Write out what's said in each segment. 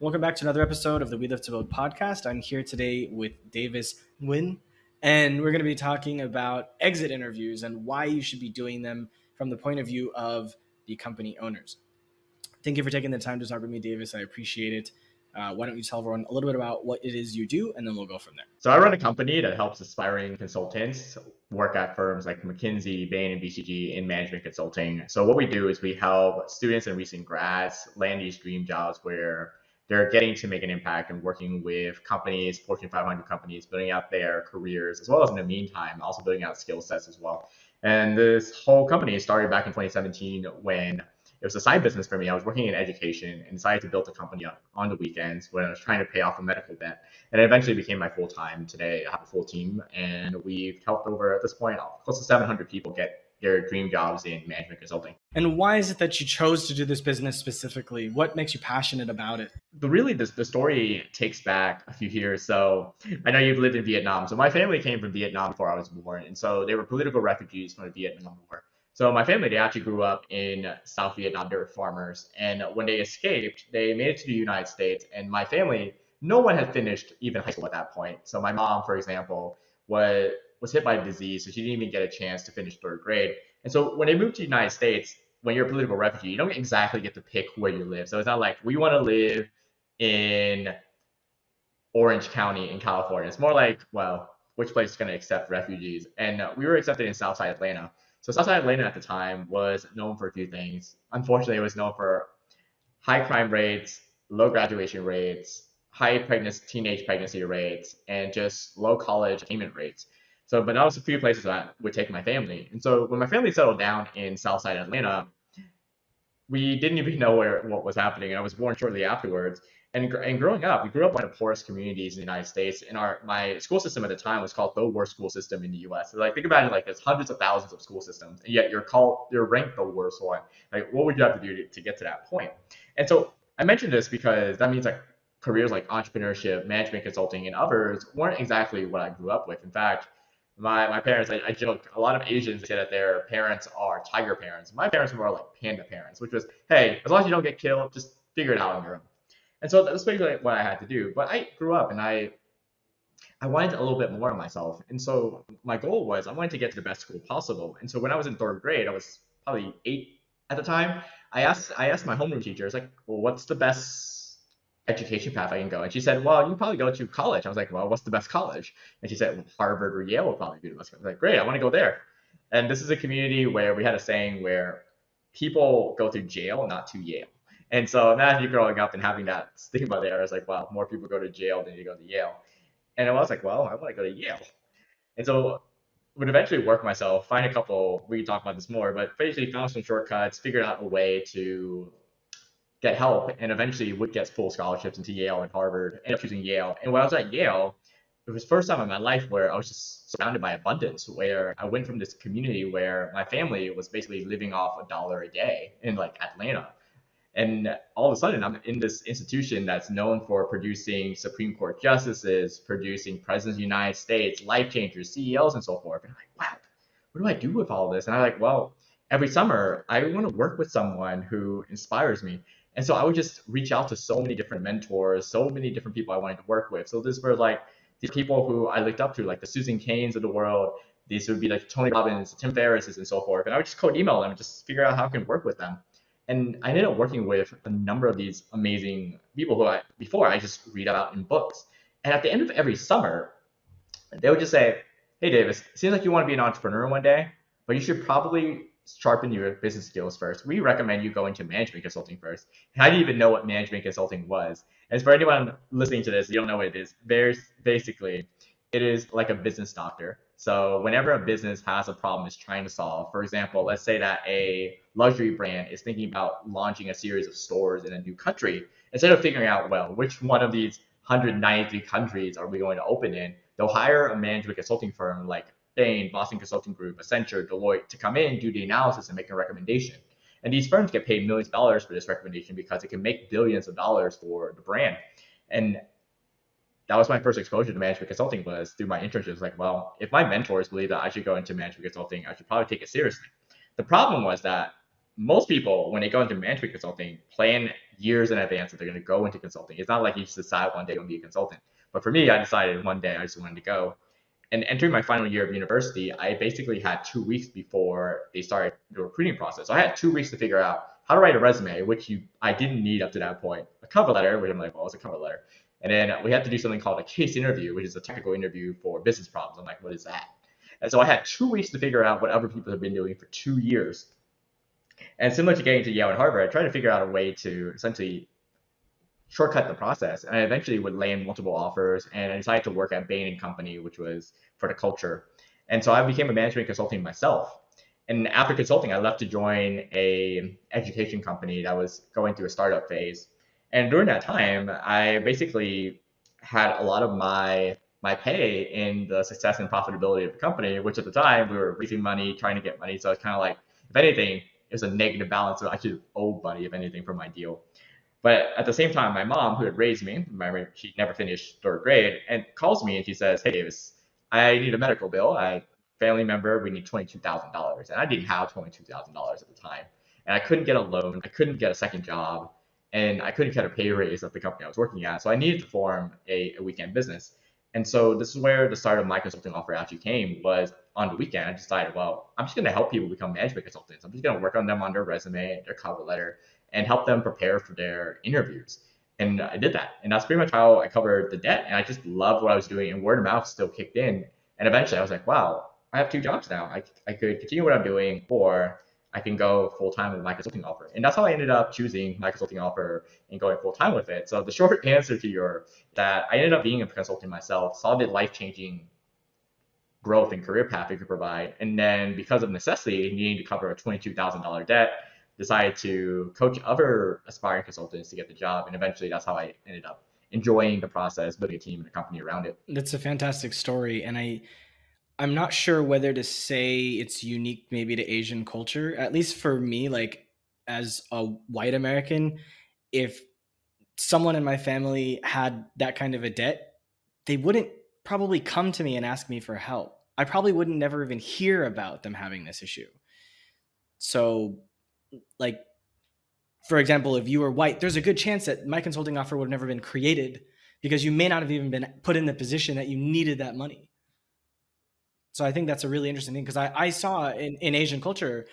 Welcome back to another episode of the We Live to Build podcast. I'm here today with Davis Nguyen, and we're going to be talking about exit interviews and why you should be doing them from the point of view of the company owners. Thank you for taking the time to talk with me, Davis. I appreciate it. Uh, why don't you tell everyone a little bit about what it is you do, and then we'll go from there. So I run a company that helps aspiring consultants work at firms like McKinsey, Bain, and BCG in management consulting. So what we do is we help students and recent grads land these dream jobs where they're getting to make an impact and working with companies, Fortune 500 companies, building out their careers, as well as in the meantime, also building out skill sets as well. And this whole company started back in 2017 when it was a side business for me. I was working in education and decided to build a company up on the weekends when I was trying to pay off a medical debt. And it eventually became my full time. Today, I have a full team, and we've helped over at this point close to 700 people get their dream jobs in management consulting. And why is it that you chose to do this business specifically? What makes you passionate about it? The really the, the story takes back a few years. So I know you've lived in Vietnam. So my family came from Vietnam before I was born, and so they were political refugees from the Vietnam War. So my family, they actually grew up in South Vietnam. They were farmers, and when they escaped, they made it to the United States. And my family, no one had finished even high school at that point. So my mom, for example, was was hit by a disease, so she didn't even get a chance to finish third grade. And so when they moved to the United States, when you're a political refugee, you don't exactly get to pick where you live. So it's not like we want to live in Orange County in California. It's more like, well, which place is going to accept refugees? And uh, we were accepted in Southside Atlanta. So Southside Atlanta at the time was known for a few things. Unfortunately, it was known for high crime rates, low graduation rates, high pregnancy, teenage pregnancy rates, and just low college attainment rates. So, but that was a few places that would take my family. And so when my family settled down in Southside Atlanta, we didn't even know where what was happening. I was born shortly afterwards. And, and growing up, we grew up in one of the poorest communities in the United States. And our my school system at the time was called the worst school system in the U.S. So like think about it like there's hundreds of thousands of school systems, and yet you're called you're ranked the worst one. Like what would you have to do to, to get to that point? And so I mentioned this because that means like careers like entrepreneurship, management consulting, and others weren't exactly what I grew up with. In fact, my my parents, I, I joke, a lot of Asians say that their parents are tiger parents. My parents were more like panda parents, which was, hey, as long as you don't get killed, just figure it out on your own. And so that's basically what I had to do. But I grew up and I I wanted a little bit more of myself. And so my goal was I wanted to get to the best school possible. And so when I was in third grade, I was probably eight at the time. I asked I asked my homeroom teacher, I was like, well, what's the best education path I can go? And she said, well, you probably go to college. I was like, well, what's the best college? And she said, Harvard or Yale will probably be the best. I was like, great, I want to go there. And this is a community where we had a saying where people go to jail, not to Yale. And so imagine you're growing up and having that stigma there. I was like, well, more people go to jail than you go to Yale. And I was like, well, I want to go to Yale. And so would eventually work myself, find a couple, we can talk about this more, but basically found some shortcuts, figured out a way to get help and eventually would get full scholarships into Yale and Harvard, ended up choosing Yale. And when I was at Yale, it was the first time in my life where I was just surrounded by abundance, where I went from this community where my family was basically living off a dollar a day in like Atlanta. And all of a sudden, I'm in this institution that's known for producing Supreme Court justices, producing presidents of the United States, life changers, CEOs, and so forth. And I'm like, wow, what do I do with all this? And I'm like, well, every summer, I want to work with someone who inspires me. And so I would just reach out to so many different mentors, so many different people I wanted to work with. So this were like these people who I looked up to, like the Susan Cains of the world. These would be like Tony Robbins, Tim Ferriss, and so forth. And I would just code email them and just figure out how I can work with them. And I ended up working with a number of these amazing people who I before I just read about in books. And at the end of every summer, they would just say, Hey Davis, seems like you want to be an entrepreneur one day, but you should probably sharpen your business skills first, we recommend you go into management consulting first. And I didn't even know what management consulting was. And for anyone listening to this, you don't know what it is. There's basically, it is like a business doctor. So whenever a business has a problem it's trying to solve, for example, let's say that a luxury brand is thinking about launching a series of stores in a new country, instead of figuring out, well, which one of these 193 countries are we going to open in, they'll hire a management consulting firm like Bain, Boston Consulting Group, Accenture, Deloitte to come in, do the analysis, and make a recommendation. And these firms get paid millions of dollars for this recommendation because it can make billions of dollars for the brand. And that was my first exposure to management consulting was through my internships. Like, well, if my mentors believe that I should go into management consulting, I should probably take it seriously. The problem was that most people, when they go into management consulting, plan years in advance that they're going to go into consulting. It's not like you just decide one day to be a consultant. But for me, I decided one day I just wanted to go. And entering my final year of university, I basically had two weeks before they started the recruiting process. So I had two weeks to figure out how to write a resume, which you I didn't need up to that point. A cover letter, which I'm like, well, it's a cover letter. And then we had to do something called a case interview, which is a technical interview for business problems. I'm like, what is that? And so I had two weeks to figure out what other people have been doing for two years. And similar to getting to Yale and Harvard, I tried to figure out a way to essentially shortcut the process. And I eventually would land multiple offers and I decided to work at Bain and Company, which was for the culture. And so I became a management consulting myself. And after consulting, I left to join a education company that was going through a startup phase. And during that time, I basically had a lot of my my pay in the success and profitability of the company, which at the time we were raising money, trying to get money. So it's kind of like, if anything, it was a negative balance. So I should owe money, if anything, for my deal. But at the same time, my mom, who had raised me, she never finished third grade, and calls me and she says, "Hey, Davis, I need a medical bill. I family member, we need twenty-two thousand dollars." And I didn't have twenty-two thousand dollars at the time, and I couldn't get a loan. I couldn't get a second job, and I couldn't get a pay raise at the company I was working at. So I needed to form a, a weekend business. And so this is where the start of my consulting offer actually came was on the weekend. I decided, well, I'm just going to help people become management consultants. I'm just going to work on them on their resume, their cover letter, and help them prepare for their interviews. And I did that. And that's pretty much how I covered the debt. And I just loved what I was doing. And word of mouth still kicked in. And eventually I was like, wow, I have two jobs now. I, I could continue what I'm doing or I can go full time with my consulting offer. And that's how I ended up choosing my consulting offer and going full time with it. So the short answer to your that I ended up being a consultant myself, saw the life changing growth and career path it could provide. And then because of necessity, needing to cover a $22,000 debt, decided to coach other aspiring consultants to get the job. And eventually that's how I ended up enjoying the process, building a team and a company around it. That's a fantastic story. And I, I'm not sure whether to say it's unique maybe to Asian culture. At least for me, like as a white American, if someone in my family had that kind of a debt, they wouldn't probably come to me and ask me for help. I probably wouldn't never even hear about them having this issue. So like for example, if you were white, there's a good chance that my consulting offer would have never been created because you may not have even been put in the position that you needed that money. So I think that's a really interesting thing because I, I saw in, in Asian culture,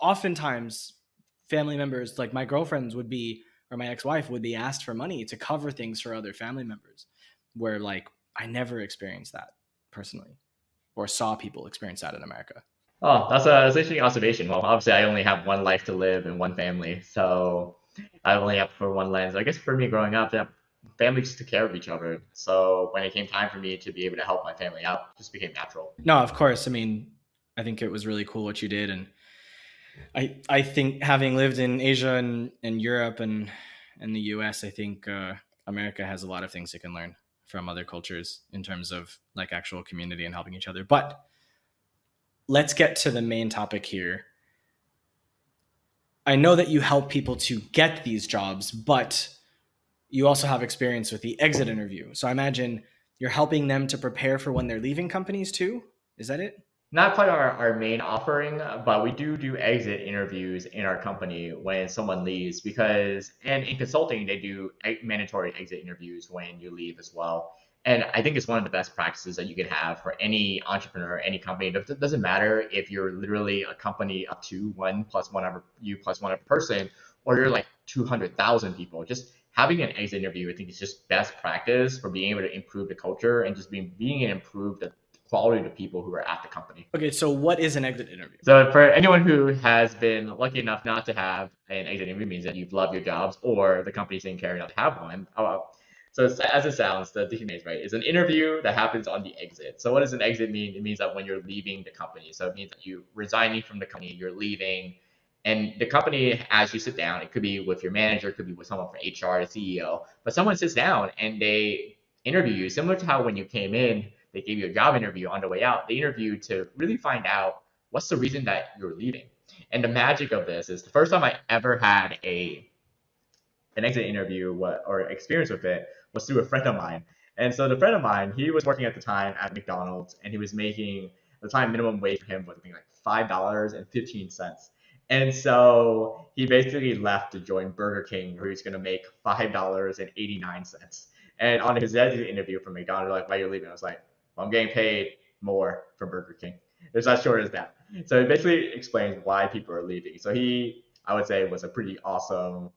oftentimes family members, like my girlfriends would be, or my ex-wife would be asked for money to cover things for other family members where like I never experienced that personally or saw people experience that in America. Oh, that's a that's an interesting observation. Well, obviously, I only have one life to live and one family, so I only have for one lens. I guess for me, growing up, yeah, just took care of each other. So when it came time for me to be able to help my family out, it just became natural. No, of course. I mean, I think it was really cool what you did, and I I think having lived in Asia and, and Europe and and the U.S., I think uh, America has a lot of things it can learn from other cultures in terms of like actual community and helping each other. But let's get to the main topic here. I know that you help people to get these jobs, but you also have experience with the exit interview. So I imagine you're helping them to prepare for when they're leaving companies too. Is that it? Not quite our, our main offering, but we do do exit interviews in our company when someone leaves because, and in consulting, they do mandatory exit interviews when you leave as well. And I think it's one of the best practices that you can have for any entrepreneur, any company. It doesn't matter if you're literally a company up to one plus one other you plus one other person, or you're like 200,000 people. Just having an exit interview, I think is just best practice for being able to improve the culture and just being being and improve the quality of the people who are at the company. Okay, so what is an exit interview? So for anyone who has been lucky enough not to have an exit interview means that you've loved your jobs or the company's taking care not to have one. Uh, so as it sounds, the is right. It's an interview that happens on the exit. So what does an exit mean? It means that when you're leaving the company. So it means that you resigning from the company, you're leaving, and the company, as you sit down, it could be with your manager, it could be with someone from HR, the CEO, but someone sits down and they interview you, similar to how when you came in, they gave you a job interview on the way out. They interview to really find out what's the reason that you're leaving. And the magic of this is the first time I ever had a an exit interview or experience with it was through a friend of mine. And so the friend of mine, he was working at the time at McDonald's and he was making the time minimum wage for him was like five dollars and fifteen cents. And so he basically left to join Burger King, where he's going to make five dollars and eighty nine cents. And on his exit interview from McDonald's, like, why are you leaving? I was like, well, I'm getting paid more from Burger King. It's as short as that. So it basically explains why people are leaving. So he, I would say, was a pretty awesome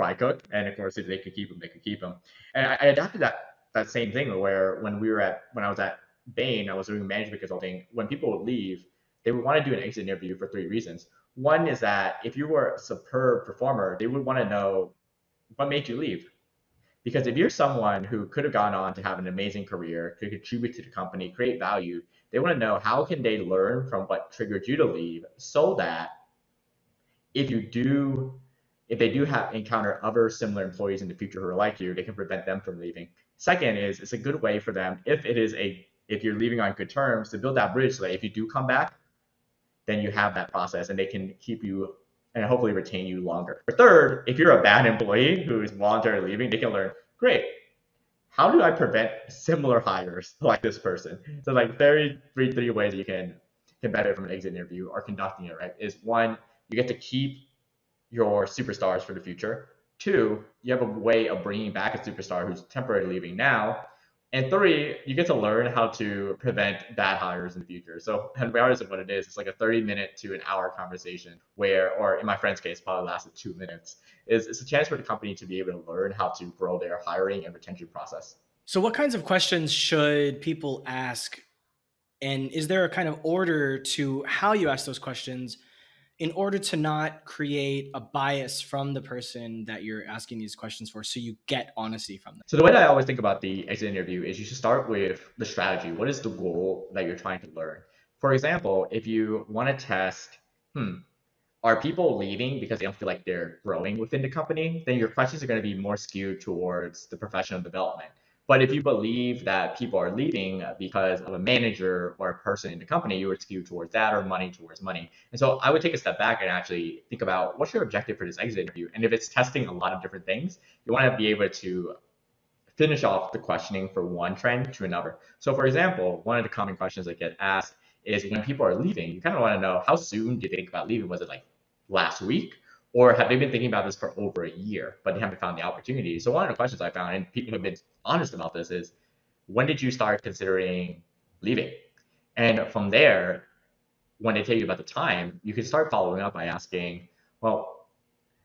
fry cook. And of course, if they could keep him, they could keep him. And I, I adapted that that same thing where when we were at when I was at Bain, I was doing management consulting. When people would leave, they would want to do an exit interview for three reasons. One is that if you were a superb performer, they would want to know what made you leave. Because if you're someone who could have gone on to have an amazing career, could contribute to the company, create value, they want to know how can they learn from what triggered you to leave so that if you do if they do have encounter other similar employees in the future who are like you, they can prevent them from leaving. Second is it's a good way for them if it is a if you're leaving on good terms to build that bridge so that if you do come back, then you have that process and they can keep you and hopefully retain you longer. Or third, if you're a bad employee who is voluntarily leaving, they can learn, great, how do I prevent similar hires like this person? So like very three three ways you can can benefit from an exit interview or conducting it right is one, you get to keep your superstars for the future. Two, you have a way of bringing back a superstar who's temporarily leaving now. And three, you get to learn how to prevent bad hires in the future. So, and regardless of what it is, it's like a 30 minute to an hour conversation where, or in my friend's case, probably lasted two minutes. Is it's a chance for the company to be able to learn how to grow their hiring and retention process. So, what kinds of questions should people ask? And is there a kind of order to how you ask those questions in order to not create a bias from the person that you're asking these questions for so you get honesty from them. So the way that i always think about the exit interview is you should start with the strategy. What is the goal that you're trying to learn? For example if you want to test hmm are people leaving because they don't feel like they're growing within the company? Then your questions are going to be more skewed towards the professional development but if you believe that people are leaving uh, because of a manager or a person in the company, you would skew towards that or money towards money. And so I would take a step back and actually think about what's your objective for this exit interview. And if it's testing a lot of different things, you want to be able to finish off the questioning for one trend to another. So for example, one of the common questions that get asked is when people are leaving, you kind of want to know how soon do they think about leaving? Was it like last week? Or have they been thinking about this for over a year, but they haven't found the opportunity? So one of the questions I found, and people have been honest about this, is when did you start considering leaving? And from there, when they tell you about the time, you can start following up by asking, well,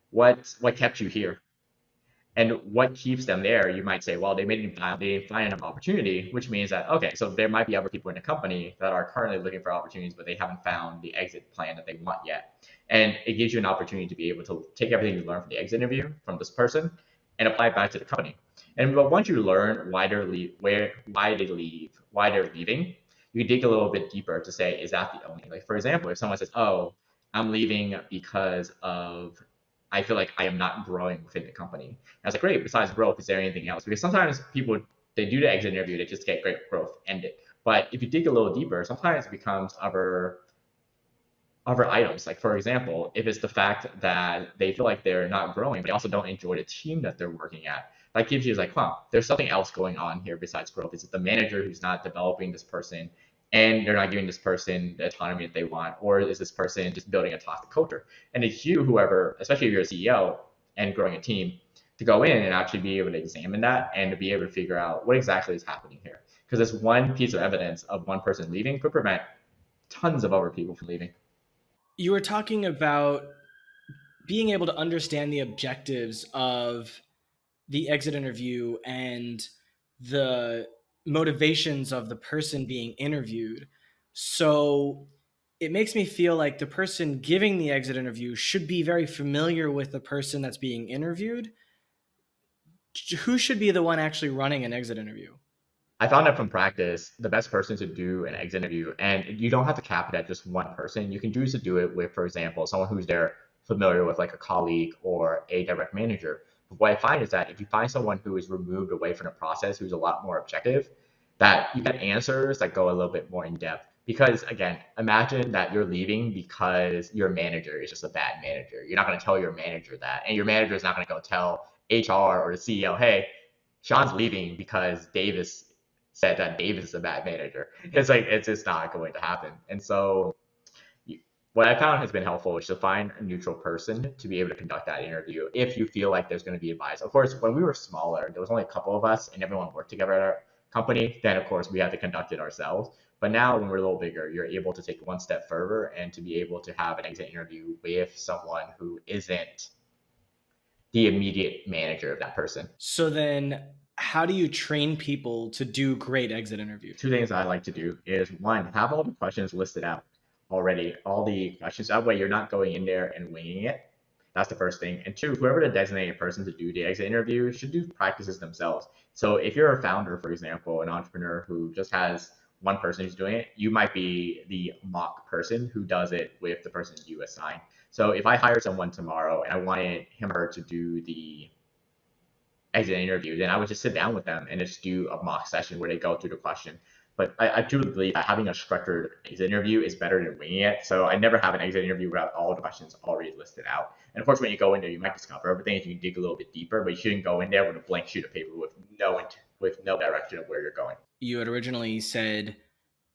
what what kept you here? And what keeps them there, you might say, well, they didn't find, they find enough opportunity, which means that, okay, so there might be other people in the company that are currently looking for opportunities, but they haven't found the exit plan that they want yet. And it gives you an opportunity to be able to take everything you learned from the exit interview from this person and apply it back to the company. And but once you learn why they're leave, where why they leave, why they're leaving, you dig a little bit deeper to say, is that the only? Like for example, if someone says, "Oh, I'm leaving because of I feel like I am not growing within the company," and I was like, "Great. Besides growth, is there anything else?" Because sometimes people they do the exit interview, they just get great growth, end it. But if you dig a little deeper, sometimes it becomes other other items. Like for example, if it's the fact that they feel like they're not growing, but they also don't enjoy the team that they're working at, that gives you like, huh, there's something else going on here besides growth. Is it the manager who's not developing this person and they're not giving this person the autonomy that they want, or is this person just building a toxic culture? And it's you, whoever, especially if you're a CEO and growing a team, to go in and actually be able to examine that and to be able to figure out what exactly is happening here. Because this one piece of evidence of one person leaving could prevent tons of other people from leaving you were talking about being able to understand the objectives of the exit interview and the motivations of the person being interviewed. So it makes me feel like the person giving the exit interview should be very familiar with the person that's being interviewed. Who should be the one actually running an exit interview? I found out from practice the best person to do an exit interview, and you don't have to cap it at just one person. You can choose to do it with, for example, someone who's there familiar with like a colleague or a direct manager. But what I find is that if you find someone who is removed away from the process, who's a lot more objective, that you get answers that go a little bit more in depth. Because again, imagine that you're leaving because your manager is just a bad manager. You're not going to tell your manager that, and your manager is not going to go tell HR or the CEO, "Hey, Sean's leaving because Davis said that Davis is a bad manager. It's like it's just not going to happen. And so what I found has been helpful is to find a neutral person to be able to conduct that interview if you feel like there's going to be advice. Of course, when we were smaller, there was only a couple of us and everyone worked together at our company, then of course we had to conduct it ourselves. But now when we're a little bigger, you're able to take one step further and to be able to have an exit interview with someone who isn't the immediate manager of that person. So then how do you train people to do great exit interviews? Two things I like to do is one, have all the questions listed out already, all the questions. That way you're not going in there and winging it. That's the first thing. And two, whoever the designated person to do the exit interview should do practices themselves. So if you're a founder, for example, an entrepreneur who just has one person who's doing it, you might be the mock person who does it with the person you assign. So if I hire someone tomorrow and I wanted him or her to do the exit interview, then I would just sit down with them and just do a mock session where they go through the question. But I, I do believe that having a structured exit interview is better than winging it. So I never have an exit interview without all the questions already listed out. And of course, when you go in there, you might discover everything if you dig a little bit deeper, but you shouldn't go in there with a blank sheet of paper with no with no direction of where you're going. You had originally said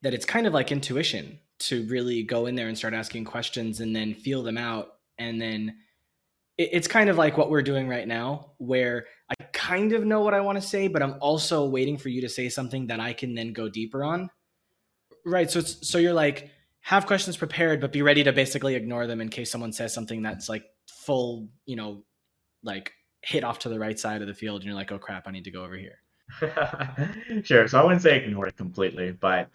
that it's kind of like intuition to really go in there and start asking questions and then feel them out and then it's kind of like what we're doing right now where kind of know what i want to say but i'm also waiting for you to say something that i can then go deeper on right so so you're like have questions prepared but be ready to basically ignore them in case someone says something that's like full you know like hit off to the right side of the field and you're like oh crap i need to go over here sure so i wouldn't say ignore it completely but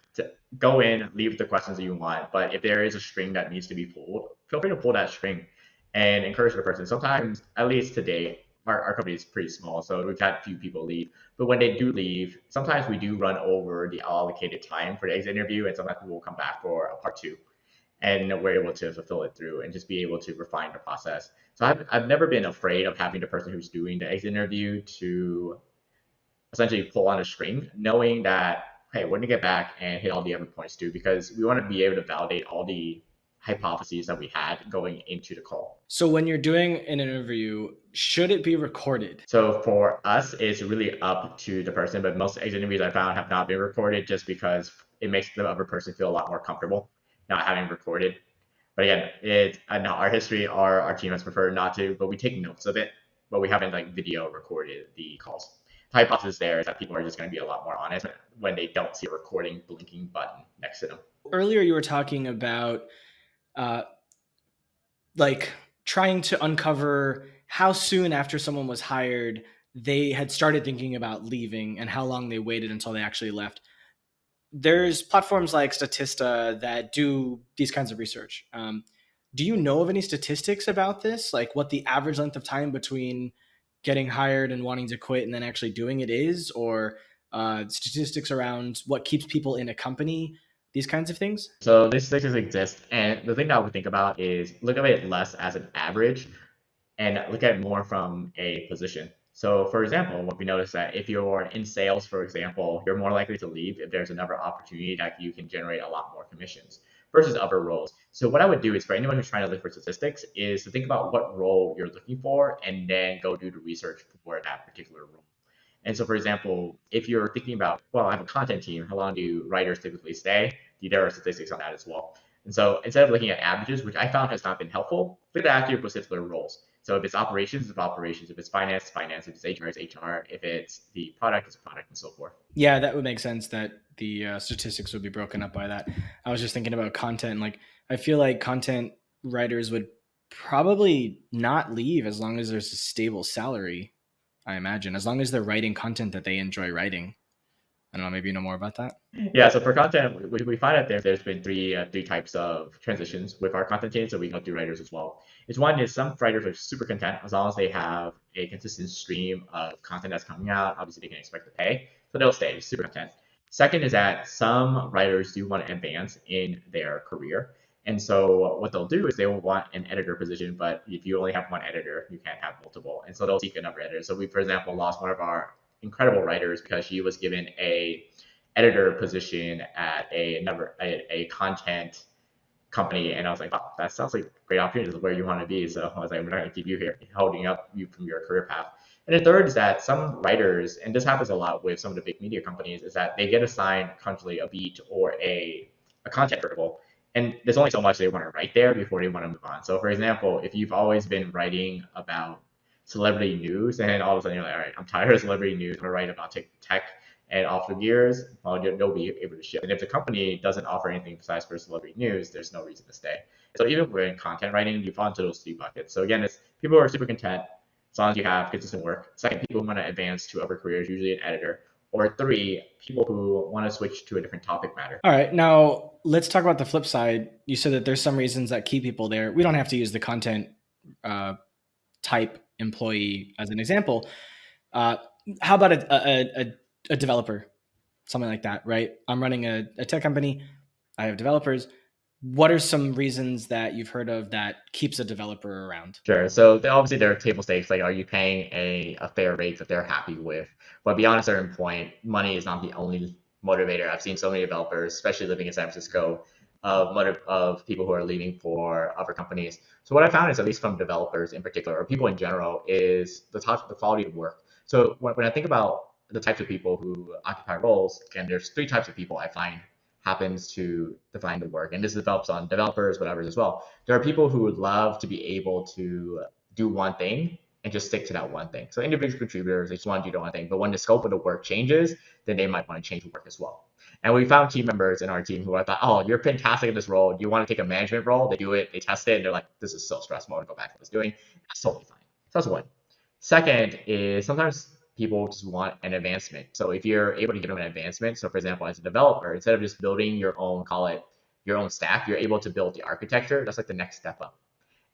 go in leave the questions that you want but if there is a string that needs to be pulled feel free to pull that string and encourage the person. Sometimes, at least today, our, our company is pretty small, so we've had few people leave. But when they do leave, sometimes we do run over the allocated time for the exit interview, and sometimes people will come back for a part two. And we're able to fulfill it through and just be able to refine the process. So I've, I've never been afraid of having the person who's doing the exit interview to essentially pull on a string, knowing that, hey, we're to get back and hit all the other points too, because we want to be able to validate all the hypotheses that we had going into the call. So when you're doing an interview, should it be recorded? So for us, it's really up to the person, but most exit interviews I found have not been recorded just because it makes the other person feel a lot more comfortable not having recorded. But again, it and our history, our our team has preferred not to, but we take notes of it, but we haven't like video recorded the calls. The hypothesis there is that people are just going to be a lot more honest when they don't see a recording blinking button next to them. Earlier, you were talking about uh, like trying to uncover how soon after someone was hired they had started thinking about leaving and how long they waited until they actually left. There's platforms like Statista that do these kinds of research. Um, do you know of any statistics about this? Like what the average length of time between getting hired and wanting to quit and then actually doing it is, or uh, statistics around what keeps people in a company? These kinds of things? So these statistics exist, and the thing that I would think about is look at it less as an average, and look at it more from a position. So, for example, what we notice that if you're in sales, for example, you're more likely to leave if there's another opportunity that you can generate a lot more commissions versus other roles. So, what I would do is for anyone who's trying to look for statistics is to think about what role you're looking for and then go do the research for that particular role. And so, for example, if you're thinking about, well, I have a content team, how long do writers typically stay? There are statistics on that as well. And so instead of looking at averages, which I found has not been helpful, look at your particular roles. So if it's operations, it's operations. If it's finance, finance. If it's HR, it's HR. If it's the product, it's a product, and so forth. Yeah, that would make sense that the uh, statistics would be broken up by that. I was just thinking about content. Like, I feel like content writers would probably not leave as long as there's a stable salary I imagine, as long as they're writing content that they enjoy writing. I don't know. Maybe you know more about that. Yeah. So for content, we, we find that there, there's been three uh, three types of transitions with our content team. So we go through writers as well. It's one is some writers are super content as long as they have a consistent stream of content that's coming out. Obviously, they can expect to pay, so they'll stay super content. Second is that some writers do want to advance in their career. And so what they'll do is they will want an editor position, but if you only have one editor, you can't have multiple. And so they'll seek another editor. So we, for example, lost one of our incredible writers because she was given a editor position at a number a, a content company and I was like, oh, that sounds like a great opportunity. This is where you want to be. So I was like, we're not gonna keep you here, holding up you from your career path. And the third is that some writers, and this happens a lot with some of the big media companies, is that they get assigned constantly a beat or a, a content vertical and there's only so much they want to write there before they want to move on. So, for example, if you've always been writing about celebrity news, and all of a sudden you're like, all right, I'm tired of celebrity news. I'm gonna write about tech and off the gears, well, they'll be able to ship. And if the company doesn't offer anything besides for celebrity news, there's no reason to stay. So even when content writing, you fall into those three buckets. So again, it's people who are super content as long as you have consistent work. Second, people who want to advance to other careers, usually an editor or three, people who want to switch to a different topic matter. All right. Now let's talk about the flip side. You said that there's some reasons that keep people there. We don't have to use the content uh, type employee as an example. Uh, how about a, a, a, a, developer, something like that, right? I'm running a, a tech company. I have developers what are some reasons that you've heard of that keeps a developer around? Sure. So obviously there are table stakes. Like, are you paying a, a fair rate that they're happy with? But beyond a certain point, money is not the only motivator. I've seen so many developers, especially living in San Francisco, of of people who are leaving for other companies. So what I found is, at least from developers in particular, or people in general, is the top, the quality of work. So when, when I think about the types of people who occupy roles, again, there's three types of people I find happens to define the work. And this develops on developers, whatever as well. There are people who would love to be able to do one thing and just stick to that one thing. So individual contributors, they just want to do the one thing. But when the scope of the work changes, then they might want to change the work as well. And we found team members in our team who I thought, oh, you're fantastic in this role. Do you want to take a management role? They do it, they test it, and they're like, this is so stressful. I to go back to what I was doing. That's totally fine. So that's one. Second is sometimes people just want an advancement. So if you're able to give them an advancement, so for example, as a developer, instead of just building your own, call it your own stack, you're able to build the architecture. That's like the next step up.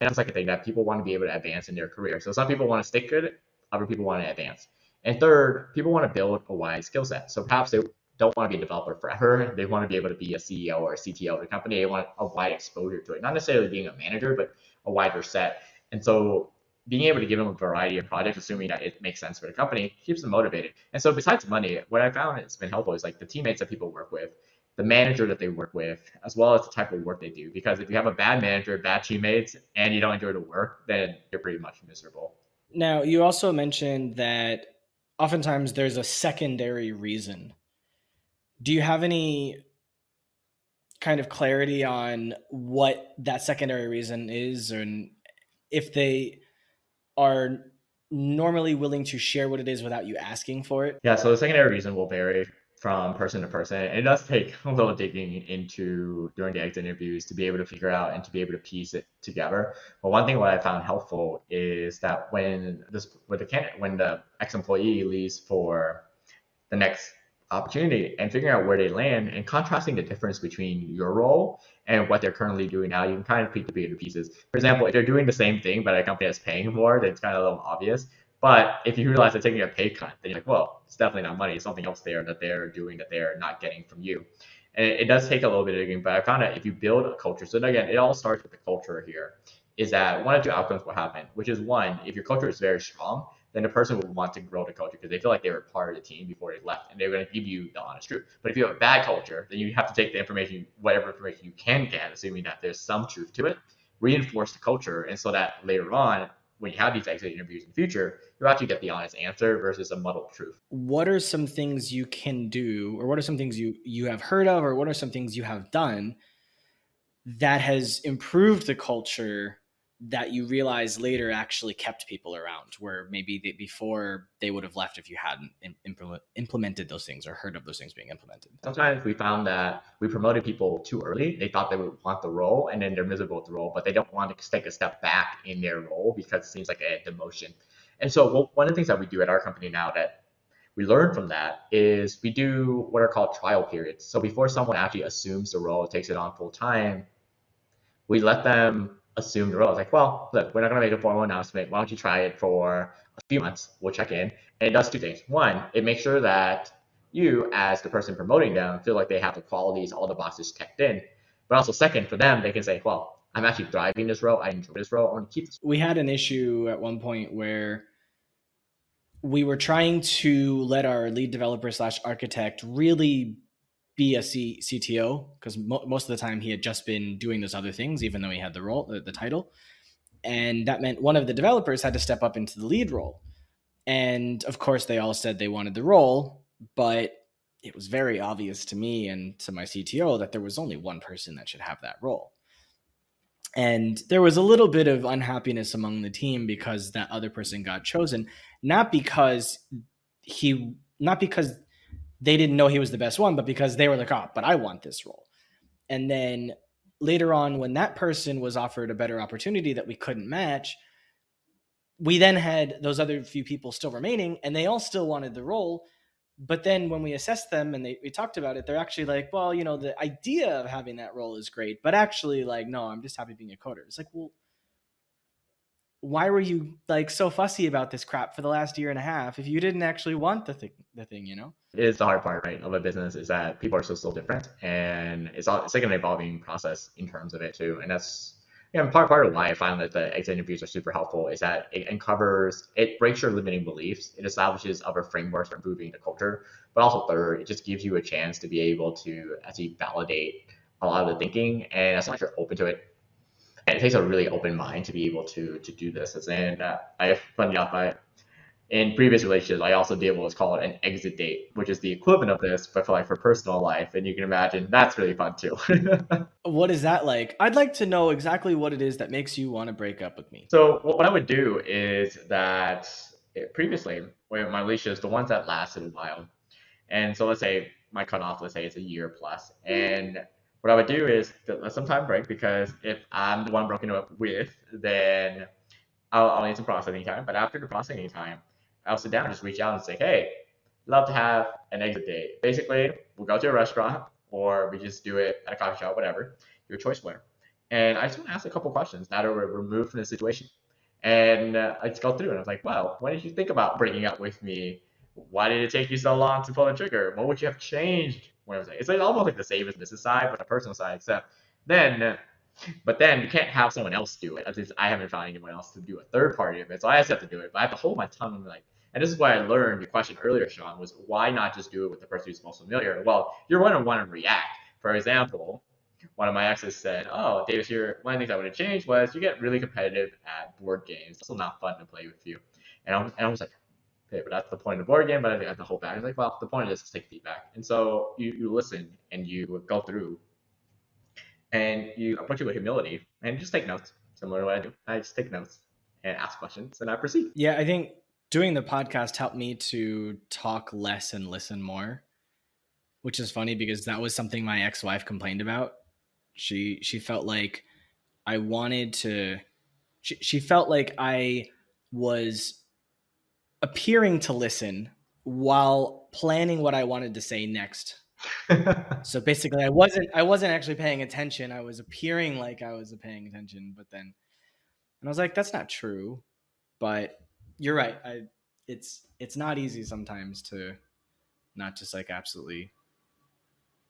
And that's like a thing that people want to be able to advance in their career. So some people want to stick it. other people want to advance. And third, people want to build a wide skill set. So perhaps they don't want to be a developer forever. They want to be able to be a CEO or a CTO of the company. They want a wide exposure to it, not necessarily being a manager, but a wider set. And so being able to give them a variety of projects, assuming that it makes sense for the company, keeps them motivated. And so besides money, what I found has been helpful is like the teammates that people work with, the manager that they work with, as well as the type of work they do. Because if you have a bad manager, bad teammates, and you don't enjoy the work, then you're pretty much miserable. Now, you also mentioned that oftentimes there's a secondary reason. Do you have any kind of clarity on what that secondary reason is and if they are normally willing to share what it is without you asking for it? Yeah, so the secondary reason will vary from person to person. It does take a little digging into during the exit interviews to be able to figure out and to be able to piece it together. But one thing what I found helpful is that when this with the candidate when the ex-employee leaves for the next opportunity and figuring out where they land and contrasting the difference between your role and what they're currently doing now, you can kind of piece the bigger pieces. For example, if they're doing the same thing but a company that's paying more, then it's kind of a little obvious. But if you realize they're taking a pay cut, then you're like, well, it's definitely not money. It's something else there that they're doing that they're not getting from you. And it, it does take a little bit of digging, but I found that if you build a culture, so again, it all starts with the culture here, is that one of two outcomes will happen, which is one, if your culture is very strong, then the person will want to grow the culture because they feel like they were part of the team before they left and they're going to give you the honest truth. But if you have a bad culture, then you have to take the information, whatever information you can get, assuming that there's some truth to it, reinforce the culture. And so that later on, when you have these exit interviews in the future, you actually get the honest answer versus a muddled truth. What are some things you can do, or what are some things you, you have heard of, or what are some things you have done that has improved the culture that you realize later actually kept people around where maybe they, before they would have left if you hadn't implement, implemented those things or heard of those things being implemented. Sometimes we found that we promoted people too early. They thought they would want the role and then they're miserable with the role but they don't want to take a step back in their role because it seems like a demotion. And so one of the things that we do at our company now that we learn from that is we do what are called trial periods. So before someone actually assumes the role takes it on full time we let them assume the role. I was like, well, look, we're not going to make a formal announcement. Why don't you try it for a few months? We'll check in. And it does two things. One, it makes sure that you, as the person promoting them, feel like they have the qualities, all the boxes checked in. But also, second, for them, they can say, well, I'm actually thriving this role. I enjoy this role. I want to keep this. We had an issue at one point where we were trying to let our lead developer slash architect really be a C- CTO because mo- most of the time he had just been doing those other things, even though he had the role, the, the title. And that meant one of the developers had to step up into the lead role. And of course, they all said they wanted the role, but it was very obvious to me and to my CTO that there was only one person that should have that role. And there was a little bit of unhappiness among the team because that other person got chosen, not because he, not because they didn't know he was the best one, but because they were like, oh, but I want this role. And then later on, when that person was offered a better opportunity that we couldn't match, we then had those other few people still remaining and they all still wanted the role but then when we assessed them and they, we talked about it, they're actually like, well, you know, the idea of having that role is great, but actually, like, no, I'm just happy being a coder. It's like, well, why were you like so fussy about this crap for the last year and a half if you didn't actually want the thing, the thing, you know? It is the hard part, right, of a business is that people are so still different, and it's all it's like an evolving process in terms of it too, and that's yeah, part part of why I find that the exit interviews are super helpful is that it uncovers, it breaks your limiting beliefs, it establishes other frameworks for improving the culture, but also third, it just gives you a chance to be able to actually validate a lot of the thinking, and as long as you're open to it, and it takes a really open mind to be able to to do this. And uh, I funny enough, I in previous relationships, I also did what was called an exit date, which is the equivalent of this, but for like for personal life. And you can imagine that's really fun too. what is that like? I'd like to know exactly what it is that makes you want to break up with me. So what I would do is that previously, when my relationships, the ones that lasted a while, and so let's say my cutoff, let's say it's a year plus, and what I would do is let some time break because if I'm the one broken up with, then I'll, I'll need some processing time. But after the processing time, I'll sit down and just reach out and say, hey, love to have an exit date. Basically, we'll go to a restaurant or we just do it at a coffee shop, whatever, your choice where. And I just want to ask a couple questions now that we're removed from the situation. And uh, I just go through and I was like, well, when did you think about breaking up with me? Why did it take you so long to pull the trigger? What would you have changed? What was it? It's like almost like the same as business side, but a personal side, except then but then you can't have someone else do it. At least I haven't found anyone else to do a third party of it. So I just have to do it. But I have to hold my tongue and like and this is why I learned your question earlier, Sean, was why not just do it with the person who's most familiar? Well, you're going to want to react. For example, one of my exes said, "Oh, Davis, here one of the things I would have changed was you get really competitive at board games. It's still not fun to play with you." And I was, and I was like, "Okay, but that's the point of board game." But I think to hold back. I was like, "Well, the point is to take feedback." And so you, you listen and you go through, and you approach it with humility and just take notes, similar to what I do. I just take notes and ask questions, and I proceed. Yeah, I think doing the podcast helped me to talk less and listen more, which is funny because that was something my ex-wife complained about. She she felt like I wanted to she, she felt like I was appearing to listen while planning what I wanted to say next. so basically I wasn't I wasn't actually paying attention. I was appearing like I was paying attention, but then and I was like that's not true. But you're right. I it's it's not easy sometimes to not just like absolutely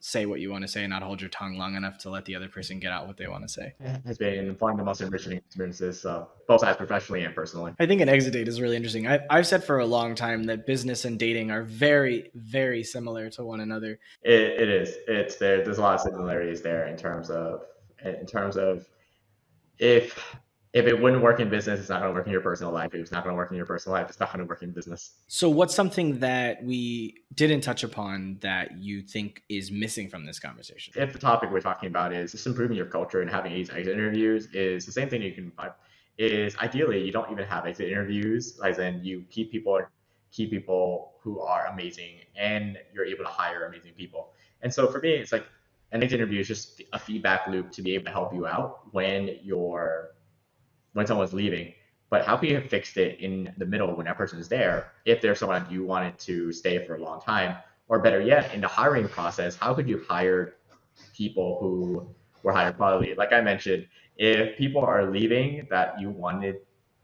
say what you want to say and not hold your tongue long enough to let the other person get out what they want to say. It has been one of the most enriching experiences, uh, both sides professionally and personally. I think an exit date is really interesting. I, I've said for a long time that business and dating are very, very similar to one another. It, it is. It's there. There's a lot of similarities there in terms of in terms of if if it wouldn't work in business, it's not going to work in your personal life. If it's not going to work in your personal life, it's not going to work in business. So, what's something that we didn't touch upon that you think is missing from this conversation? If the topic we're talking about is just improving your culture and having these exit interviews, is the same thing you can is ideally you don't even have exit interviews, as in you keep people keep people who are amazing and you're able to hire amazing people. And so for me, it's like an exit interview is just a feedback loop to be able to help you out when you're when someone's leaving. But how can you have fixed it in the middle when that person is there if there's someone you wanted to stay for a long time? Or better yet, in the hiring process, how could you hire people who were higher quality? Like I mentioned, if people are leaving that you wanted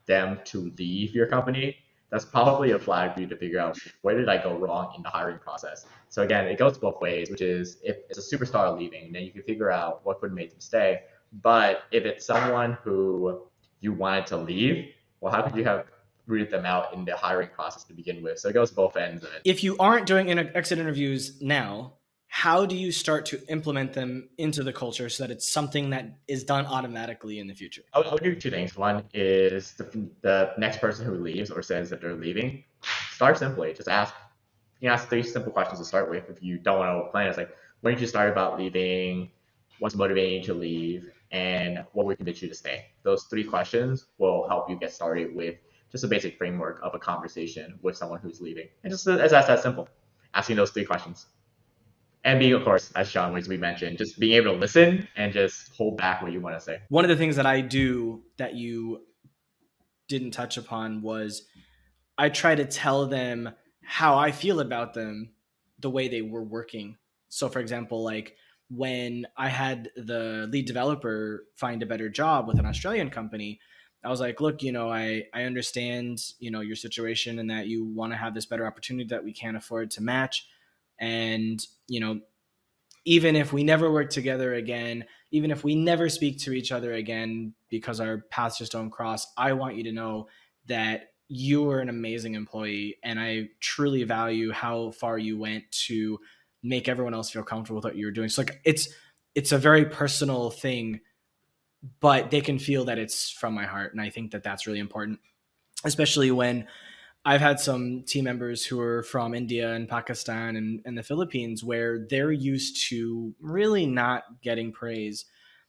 them to leave your company, that's probably a flag for you to figure out where did I go wrong in the hiring process. So again, it goes both ways, which is if it's a superstar leaving, then you can figure out what could make them stay. But if it's someone who you wanted to leave, well, how could you have rooted them out in the hiring process to begin with? So it goes both ends of it. If you aren't doing exit interviews now, how do you start to implement them into the culture so that it's something that is done automatically in the future? I would, I would do two things. One is the, the next person who leaves or says that they're leaving, start simply. Just ask, you know, ask three simple questions to start with. If you don't want to plan, it's like, when did you start about leaving? What's motivating you to leave? And what would convince you to stay? Those three questions will help you get started with just a basic framework of a conversation with someone who's leaving. And just as that's that simple, asking those three questions. And being, of course, as Sean was we mentioned, just being able to listen and just hold back what you want to say. One of the things that I do that you didn't touch upon was I try to tell them how I feel about them the way they were working. So, for example, like when I had the lead developer find a better job with an Australian company, I was like, look, you know, I, I understand, you know, your situation and that you want to have this better opportunity that we can't afford to match. And, you know, even if we never work together again, even if we never speak to each other again because our paths just don't cross, I want you to know that you are an amazing employee and I truly value how far you went to make everyone else feel comfortable with what you're doing. So like it's it's a very personal thing but they can feel that it's from my heart and i think that that's really important especially when i've had some team members who are from india and pakistan and, and the philippines where they're used to really not getting praise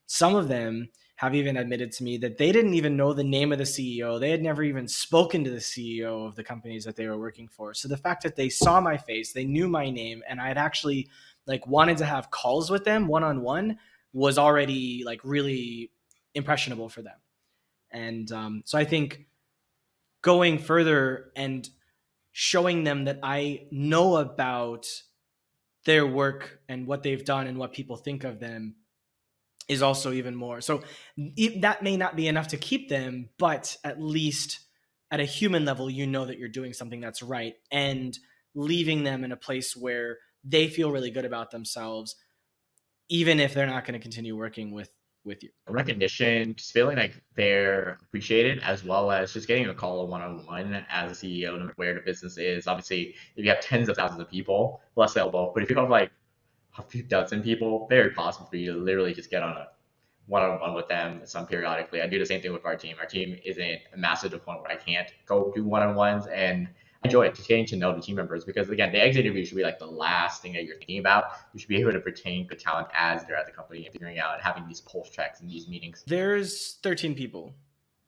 some of them have even admitted to me that they didn't even know the name of the ceo they had never even spoken to the ceo of the companies that they were working for so the fact that they saw my face they knew my name and i had actually like wanted to have calls with them one-on-one was already like really impressionable for them. And um, so I think going further and showing them that I know about their work and what they've done and what people think of them is also even more. So that may not be enough to keep them, but at least at a human level, you know that you're doing something that's right and leaving them in a place where they feel really good about themselves, even if they're not going to continue working with with you. Recognition, just feeling like they're appreciated, as well as just getting a call one on one as a CEO, no matter where the business is. Obviously, if you have tens of thousands of people, less elbow. But if you have like a few dozen people, very possible for you to literally just get on a one on one with them some periodically. I do the same thing with our team. Our team isn't a massive to the point where I can't go do one on ones and I enjoy it, to getting to know the team members because again, the exit interview should be like the last thing that you're thinking about. You should be able to retain good talent as they're at the company and figuring out and having these pulse checks and these meetings. There's 13 people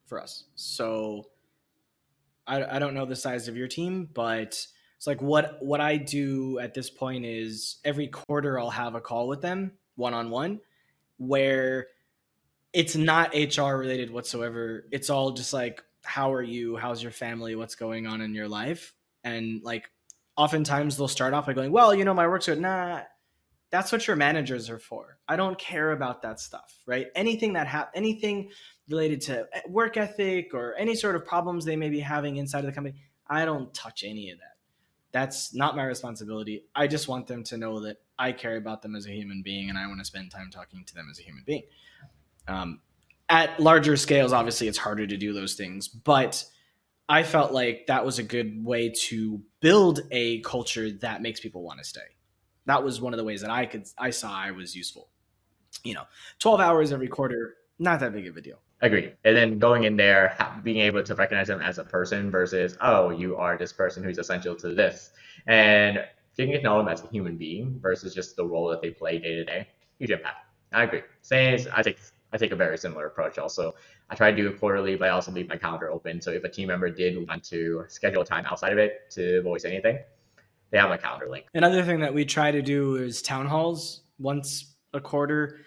for us, so I, I don't know the size of your team, but it's like what what I do at this point is every quarter I'll have a call with them one on one, where it's not HR related whatsoever. It's all just like how are you? How's your family? What's going on in your life? And like oftentimes they'll start off by going, Well, you know, my work's good. Nah, that's what your managers are for. I don't care about that stuff, right? Anything that ha- anything related to eh, work ethic or any sort of problems they may be having inside of the company, I don't touch any of that. That's not my responsibility. I just want them to know that I care about them as a human being and I want to spend time talking to them as a human being. Um, at larger scales, obviously, it's harder to do those things. But I felt like that was a good way to build a culture that makes people want to stay. That was one of the ways that I could I saw I was useful. You know, twelve hours every quarter, not that big of a deal. Agree. And then going in there, being able to recognize them as a person versus, oh, you are this person who's essential to this, and getting to know them as a human being versus just the role that they play day to day. Huge impact. I agree. Same. I take I take a very similar approach also. I try to do it quarterly, but I also leave my calendar open. So if a team member did want to schedule time outside of it to voice anything, they have my calendar link. Another thing that we try to do is town halls once a quarter.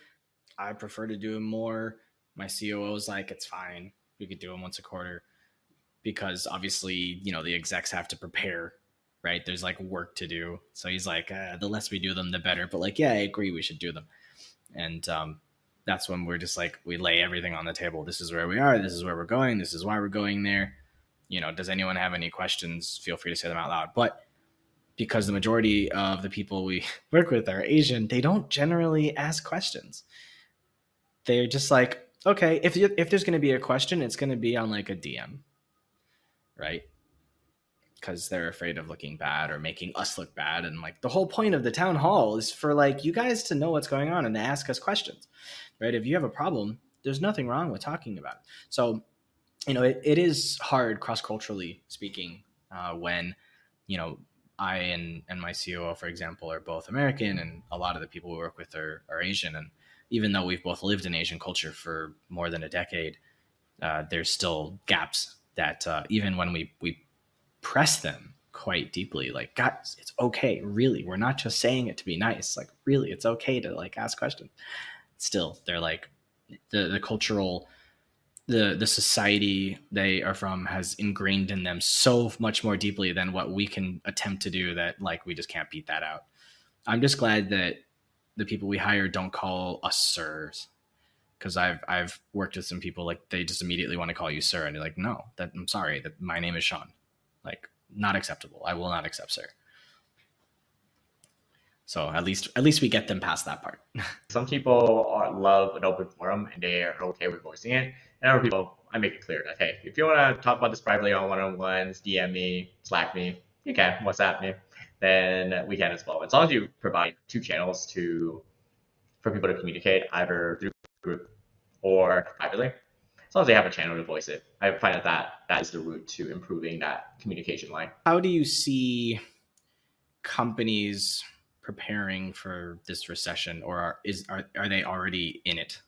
I prefer to do more. My COO is like, it's fine. We could do them once a quarter because obviously, you know, the execs have to prepare, right? There's like work to do. So he's like, uh, the less we do them, the better. But like, yeah, I agree. We should do them. And um, that's when we're just like we lay everything on the table. This is where we are. This is where we're going. This is why we're going there. You know, does anyone have any questions? Feel free to say them out loud. But because the majority of the people we work with are Asian, they don't generally ask questions. They're just like, okay, if if there's going to be a question, it's going to be on like a DM, right? because they're afraid of looking bad or making us look bad. And like the whole point of the town hall is for like you guys to know what's going on and to ask us questions, right? If you have a problem, there's nothing wrong with talking about it. So, you know, it, it is hard cross culturally speaking uh, when, you know, I and, and my COO, for example, are both American, and a lot of the people we work with are, are Asian. And even though we've both lived in Asian culture for more than a decade, uh, there's still gaps that uh, even when we we press them quite deeply, like guys, it's okay. Really, we're not just saying it to be nice. Like really, it's okay to like ask questions. Still, they're like the the cultural the the society they are from has ingrained in them so much more deeply than what we can attempt to do that like we just can't beat that out. I'm just glad that the people we hire don't call us sirs. Because I've I've worked with some people like they just immediately want to call you sir and you're like no that I'm sorry that my name is Sean. Like not acceptable. I will not accept sir. So at least at least we get them past that part. Some people are, love an open forum and they are okay with voicing it. And other people I make it clear that hey if you want to talk about this privately on one-on-ones DM me Slack me you can WhatsApp me then we can as well as long as you provide two channels to for people to communicate either through group or privately. As long as they have a channel to voice it, I find that that, that is the route to improving that communication line. How do you see companies preparing for this recession, or are, is are, are they already in it?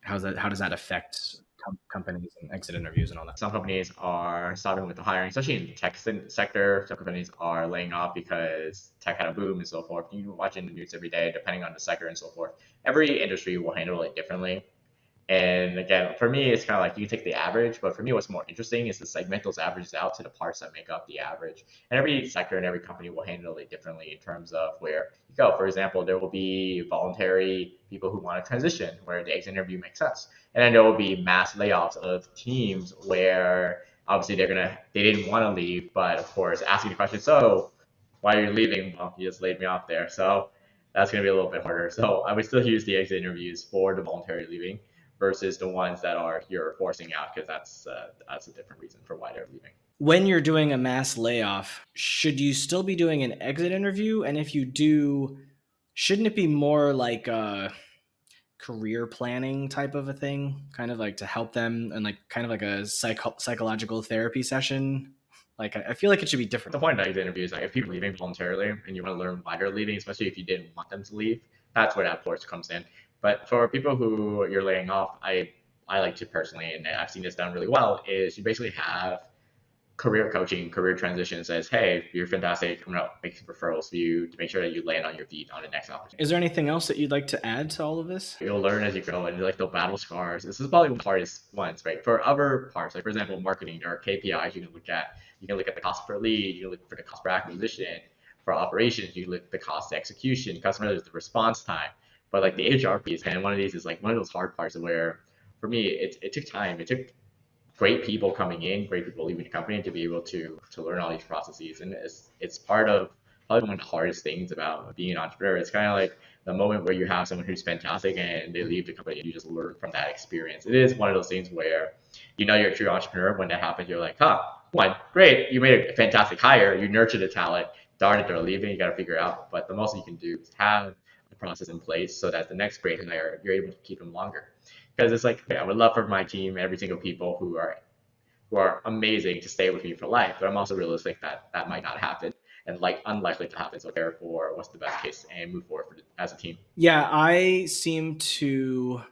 How's that? How does that affect com- companies and exit interviews and all that? Some companies are starting with the hiring, especially in the tech sector. Some companies are laying off because tech had a boom and so forth. You watch in the news every day, depending on the sector and so forth. Every industry will handle it differently. And again, for me, it's kind of like you take the average, but for me, what's more interesting is to segment those averages out to the parts that make up the average. And every sector and every company will handle it differently in terms of where you go. For example, there will be voluntary people who want to transition where the exit interview makes sense. And then there will be mass layoffs of teams where obviously they're gonna they didn't want to leave, but of course asking the question, so why are you leaving? Well, you just laid me off there. So that's gonna be a little bit harder. So I would still use the exit interviews for the voluntary leaving versus the ones that are you're forcing out because that's uh, that's a different reason for why they're leaving. When you're doing a mass layoff, should you still be doing an exit interview? And if you do, shouldn't it be more like a career planning type of a thing, kind of like to help them and like kind of like a psycho- psychological therapy session? Like I feel like it should be different. The point of exit interview is like if people are leaving voluntarily and you want to learn why they're leaving, especially if you didn't want them to leave, that's where that force comes in. But for people who you're laying off, I I like to personally, and I've seen this done really well, is you basically have career coaching, career transition says, hey, you're fantastic. I'm gonna make some referrals for you to make sure that you land on your feet on the next opportunity. Is there anything else that you'd like to add to all of this? You'll learn as you go, and like the battle scars. This is probably one of the hardest ones, right? For other parts, like for example, marketing, there are KPIs you can look at. You can look at the cost per lead. You can look for the cost per acquisition. For operations, you look at the cost of execution. Customer, the response time. But like the HR piece, and one of these is like one of those hard parts where, for me, it, it took time. It took great people coming in, great people leaving the company to be able to to learn all these processes, and it's it's part of probably one of the hardest things about being an entrepreneur. It's kind of like the moment where you have someone who's fantastic and they leave the company and you just learn from that experience. It is one of those things where you know you're a true entrepreneur when that happens. You're like, huh, one, great, you made a fantastic hire, you nurtured the talent. Darn it, they're leaving. You got to figure out. But the most you can do is have process in place so that the next great hire you're able to keep them longer. Because it's like I would love for my team, every single people who are who are amazing to stay with me for life, but I'm also realistic that that might not happen and like unlikely to happen. So therefore, what's the best case and move forward for, as a team? Yeah, I seem to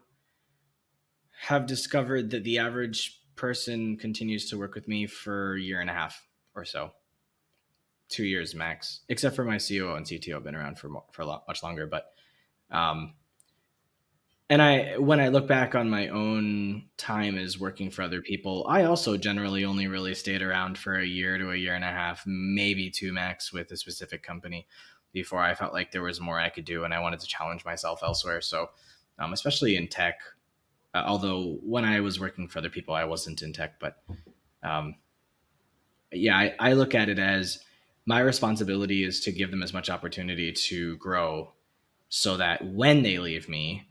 have discovered that the average person continues to work with me for a year and a half or so two years max, except for my COO and CTO have been around for for a lot much longer. But um, and I when I look back on my own time as working for other people, I also generally only really stayed around for a year to a year and a half, maybe two max with a specific company before I felt like there was more I could do and I wanted to challenge myself elsewhere. So, um, especially in tech, uh, although when I was working for other people, I wasn't in tech, but um, yeah, I, I look at it as my responsibility is to give them as much opportunity to grow so that when they leave me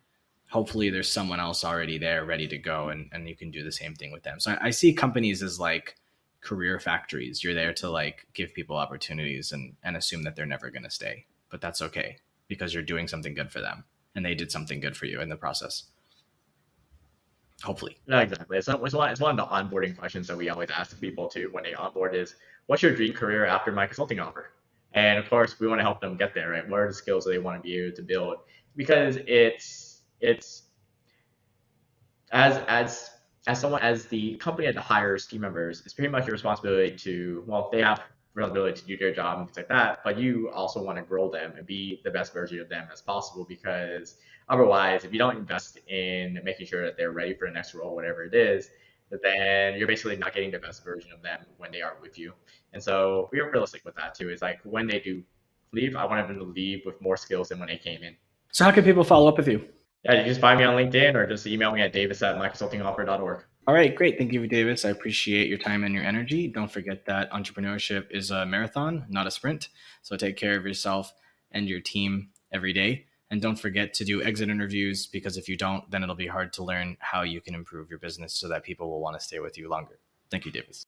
hopefully there's someone else already there ready to go and, and you can do the same thing with them so I, I see companies as like career factories you're there to like give people opportunities and and assume that they're never going to stay but that's okay because you're doing something good for them and they did something good for you in the process hopefully. No, exactly. It's, it's, one, it's one of the onboarding questions that we always ask people too when they onboard is, what's your dream career after my consulting offer? And of course, we want to help them get there, right? What are the skills that they want to be able to build? Because it's it's as as as someone as the company that hires team members, it's pretty much your responsibility to well, they have responsibility to do their job and things like that, but you also want to grow them and be the best version of them as possible because otherwise, if you don't invest in making sure that they're ready for the next role, whatever it is, then you're basically not getting the best version of them when they are with you. And so we are realistic with that too. Is like when they do leave, I want them to leave with more skills than when they came in. So how can people follow up with you? Yeah, you can just find me on LinkedIn or just email me at davis at myconsultingoffer.org. All right, great. Thank you, Davis. I appreciate your time and your energy. Don't forget that entrepreneurship is a marathon, not a sprint. So take care of yourself and your team every day. And don't forget to do exit interviews because if you don't, then it'll be hard to learn how you can improve your business so that people will want to stay with you longer. Thank you, Davis.